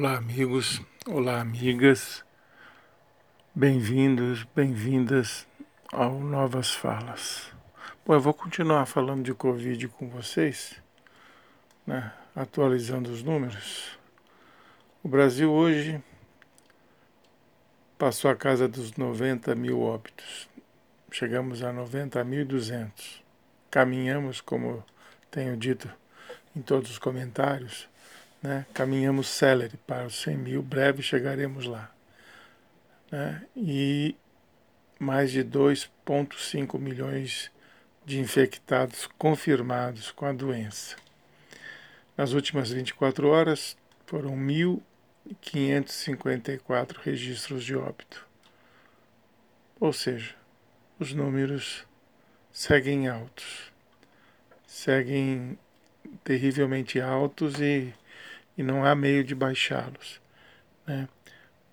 Olá, amigos, olá, amigas, bem-vindos, bem-vindas ao Novas Falas. Bom, eu vou continuar falando de Covid com vocês, né, atualizando os números. O Brasil hoje passou a casa dos 90 mil óbitos, chegamos a 90.200. Caminhamos, como tenho dito em todos os comentários, né? Caminhamos célere para os 100 mil, breve chegaremos lá. Né? E mais de 2,5 milhões de infectados confirmados com a doença. Nas últimas 24 horas, foram 1.554 registros de óbito. Ou seja, os números seguem altos, seguem terrivelmente altos e e não há meio de baixá-los. Né?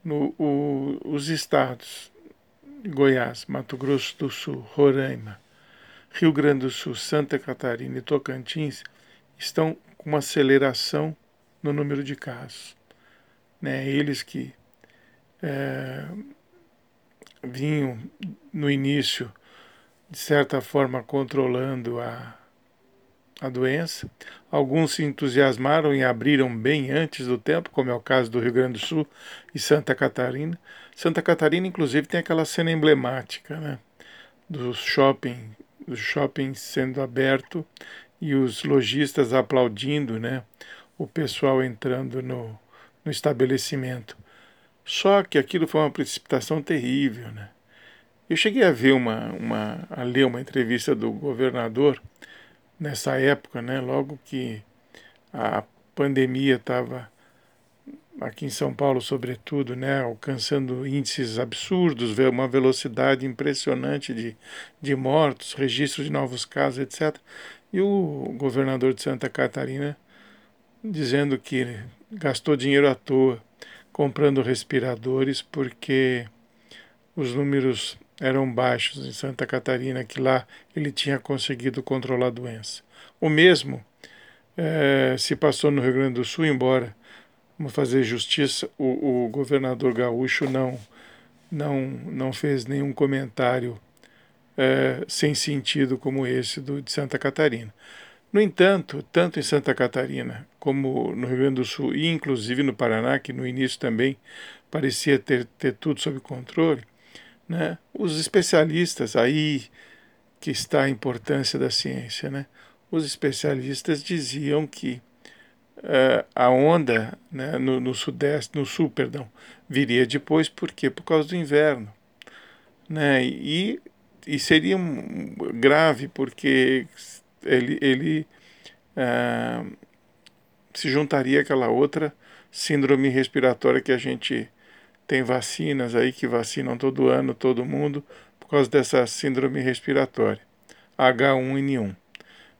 No, o, os estados Goiás, Mato Grosso do Sul, Roraima, Rio Grande do Sul, Santa Catarina e Tocantins estão com uma aceleração no número de casos. Né? Eles que é, vinham no início, de certa forma, controlando a, a doença. Alguns se entusiasmaram e abriram bem antes do tempo, como é o caso do Rio Grande do Sul e Santa Catarina. Santa Catarina, inclusive, tem aquela cena emblemática né, do shopping, do shopping sendo aberto e os lojistas aplaudindo né, o pessoal entrando no, no estabelecimento. Só que aquilo foi uma precipitação terrível. Né? Eu cheguei a ver uma, uma a ler uma entrevista do governador nessa época, né, logo que a pandemia estava aqui em São Paulo, sobretudo, né, alcançando índices absurdos, uma velocidade impressionante de, de mortos, registro de novos casos, etc. E o governador de Santa Catarina dizendo que gastou dinheiro à toa comprando respiradores porque os números eram baixos em Santa Catarina, que lá ele tinha conseguido controlar a doença. O mesmo é, se passou no Rio Grande do Sul, embora, vamos fazer justiça, o, o governador gaúcho não, não, não fez nenhum comentário é, sem sentido como esse do, de Santa Catarina. No entanto, tanto em Santa Catarina como no Rio Grande do Sul e inclusive no Paraná, que no início também parecia ter, ter tudo sob controle, né? Os especialistas, aí que está a importância da ciência, né? os especialistas diziam que uh, a onda né, no, no, sudeste, no sul, perdão, viria depois, por quê? Por causa do inverno. Né? E, e seria grave porque ele, ele uh, se juntaria àquela outra síndrome respiratória que a gente tem vacinas aí que vacinam todo ano, todo mundo, por causa dessa síndrome respiratória, H1N1.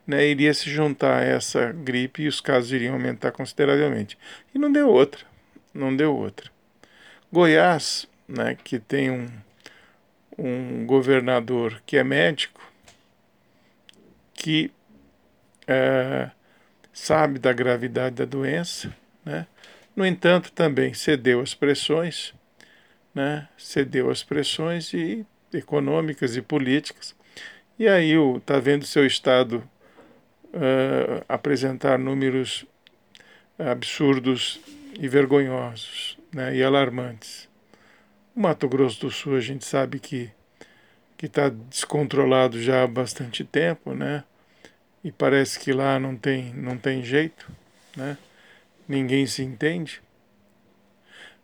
Né, iria se juntar a essa gripe e os casos iriam aumentar consideravelmente. E não deu outra, não deu outra. Goiás, né, que tem um, um governador que é médico, que é, sabe da gravidade da doença, né, no entanto, também cedeu às pressões, né? cedeu às pressões e econômicas e políticas. E aí está vendo seu Estado uh, apresentar números absurdos e vergonhosos né? e alarmantes. O Mato Grosso do Sul a gente sabe que que está descontrolado já há bastante tempo, né? E parece que lá não tem não tem jeito, né? Ninguém se entende.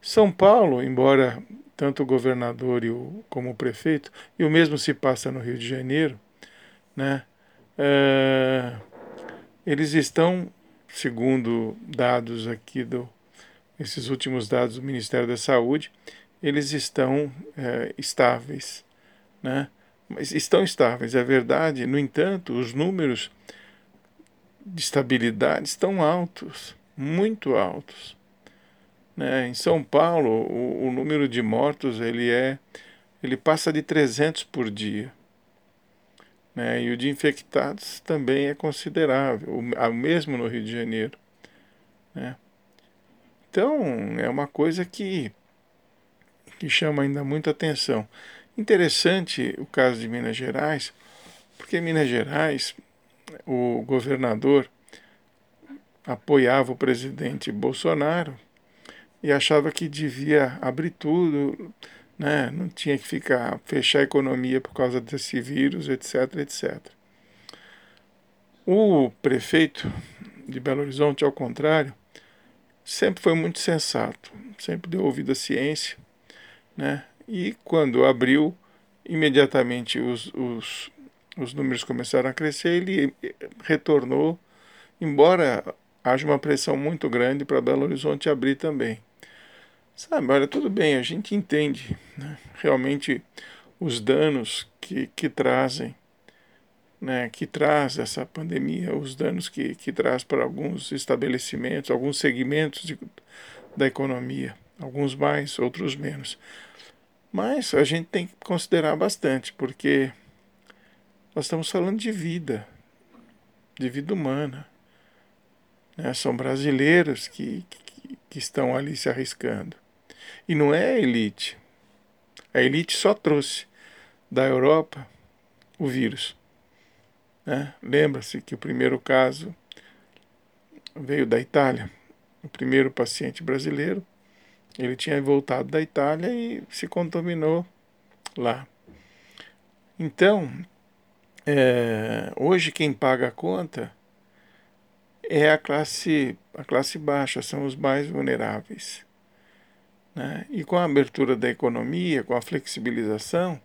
São Paulo, embora tanto o governador e o, como o prefeito, e o mesmo se passa no Rio de Janeiro, né, é, eles estão, segundo dados aqui do esses últimos dados do Ministério da Saúde, eles estão é, estáveis, né? Mas estão estáveis, é verdade. No entanto, os números de estabilidade estão altos muito altos. Né? Em São Paulo, o, o, número de mortos ele é, ele passa de 300 por dia. Né? E o de infectados também é considerável, o, mesmo no Rio de Janeiro. Né? Então, é uma coisa que, que chama ainda muita atenção. Interessante o caso de Minas Gerais, porque Minas Gerais o governador apoiava o presidente Bolsonaro e achava que devia abrir tudo, né? não tinha que ficar fechar a economia por causa desse vírus, etc, etc. O prefeito de Belo Horizonte, ao contrário, sempre foi muito sensato, sempre deu ouvido à ciência, né? E quando abriu, imediatamente os, os, os números começaram a crescer, ele retornou, embora haja uma pressão muito grande para Belo Horizonte abrir também. Sabe, olha, tudo bem, a gente entende né, realmente os danos que, que trazem, né, que traz essa pandemia, os danos que, que traz para alguns estabelecimentos, alguns segmentos de, da economia, alguns mais, outros menos. Mas a gente tem que considerar bastante, porque nós estamos falando de vida, de vida humana. Né? São brasileiros que, que, que estão ali se arriscando. E não é a elite. A elite só trouxe da Europa o vírus. Né? Lembra-se que o primeiro caso veio da Itália. O primeiro paciente brasileiro, ele tinha voltado da Itália e se contaminou lá. Então, é, hoje quem paga a conta é a classe, a classe baixa, são os mais vulneráveis. Né? E com a abertura da economia, com a flexibilização,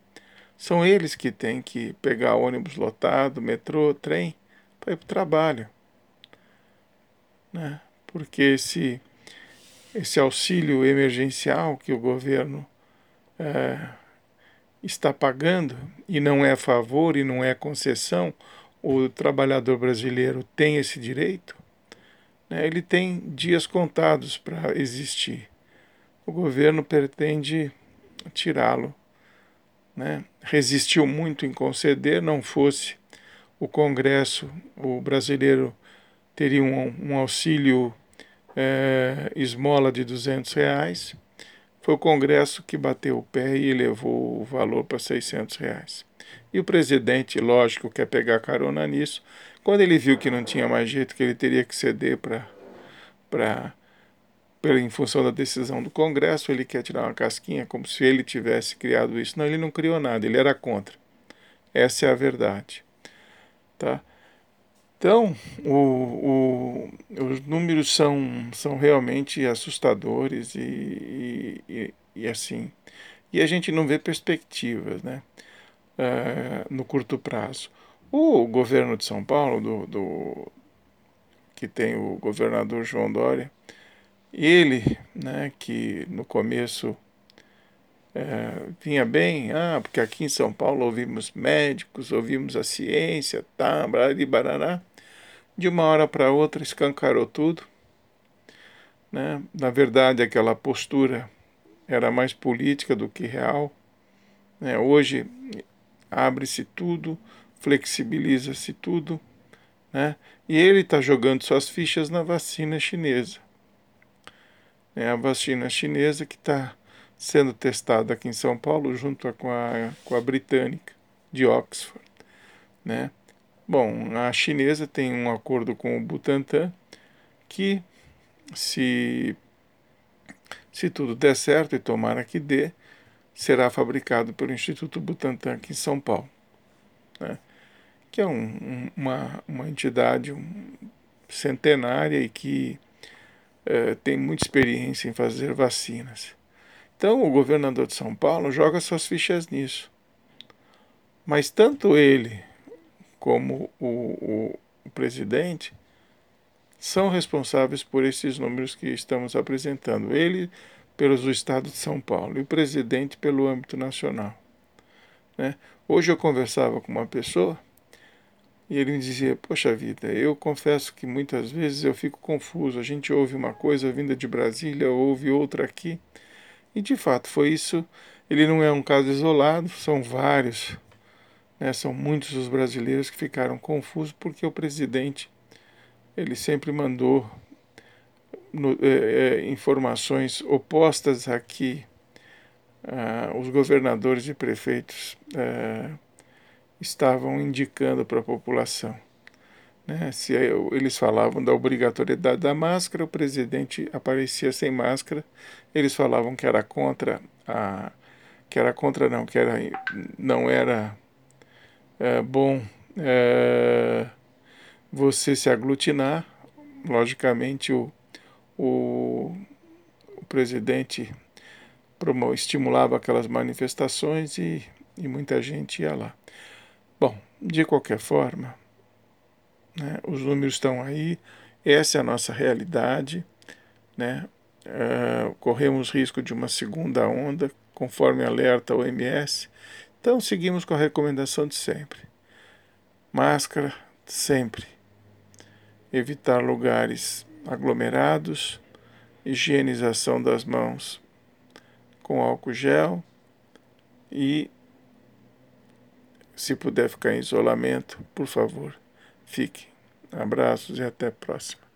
são eles que têm que pegar ônibus lotado, metrô, trem, para ir para o trabalho. Né? Porque esse, esse auxílio emergencial que o governo é, está pagando, e não é favor e não é concessão, o trabalhador brasileiro tem esse direito, né? ele tem dias contados para existir o governo pretende tirá-lo. Né? Resistiu muito em conceder, não fosse o Congresso, o brasileiro teria um, um auxílio é, esmola de 200 reais. Foi o Congresso que bateu o pé e elevou o valor para 600 reais. E o presidente, lógico, quer pegar carona nisso. Quando ele viu que não tinha mais jeito, que ele teria que ceder para em função da decisão do Congresso, ele quer tirar uma casquinha como se ele tivesse criado isso. Não, ele não criou nada, ele era contra. Essa é a verdade. Tá? Então, o, o, os números são, são realmente assustadores e, e, e, assim. E a gente não vê perspectivas né? Uh, no curto prazo. O governo de São Paulo, do, do, que tem o governador João Dória, ele, né, que no começo é, vinha bem, ah, porque aqui em São Paulo ouvimos médicos, ouvimos a ciência, tá, barari, barará. De uma hora para outra escancarou tudo. Né? Na verdade, aquela postura era mais política do que real. Né? Hoje abre-se tudo, flexibiliza-se tudo, né? e ele está jogando suas fichas na vacina chinesa é a vacina chinesa que está sendo testada aqui em São Paulo junto com a, com a britânica de Oxford. Né? Bom, a chinesa tem um acordo com o Butantan que, se, se tudo der certo, e tomara que dê, será fabricado pelo Instituto Butantan aqui em São Paulo. Que é um, uma, uma entidade centenária e que é, tem muita experiência em fazer vacinas. Então, o governador de São Paulo joga suas fichas nisso. Mas tanto ele como o, o, o presidente são responsáveis por esses números que estamos apresentando. Ele pelos do estado de São Paulo e o presidente pelo âmbito nacional. Né? Hoje eu conversava com uma pessoa e ele dizia: Poxa vida, eu confesso que muitas vezes eu fico confuso. A gente ouve uma coisa vinda de Brasília, ouve outra aqui. E de fato foi isso. Ele não é um caso isolado, são vários. Né? São muitos os brasileiros que ficaram confusos porque o presidente ele sempre mandou no, é, é, informações opostas a que ah, os governadores e prefeitos ah, estavam indicando para a população. Né? Se eles falavam da obrigatoriedade da máscara, o presidente aparecia sem máscara. Eles falavam que era contra a que era contra não, que era não era é, bom é, você se aglutinar. Logicamente o, o, o presidente estimulava aquelas manifestações e, e muita gente ia lá. Bom, de qualquer forma, né? Os números estão aí, essa é a nossa realidade. Né? Uh, corremos risco de uma segunda onda, conforme alerta a OMS. Então, seguimos com a recomendação de sempre: máscara sempre, evitar lugares aglomerados, higienização das mãos com álcool gel e, se puder ficar em isolamento, por favor, Fique. Abraços e até a próxima.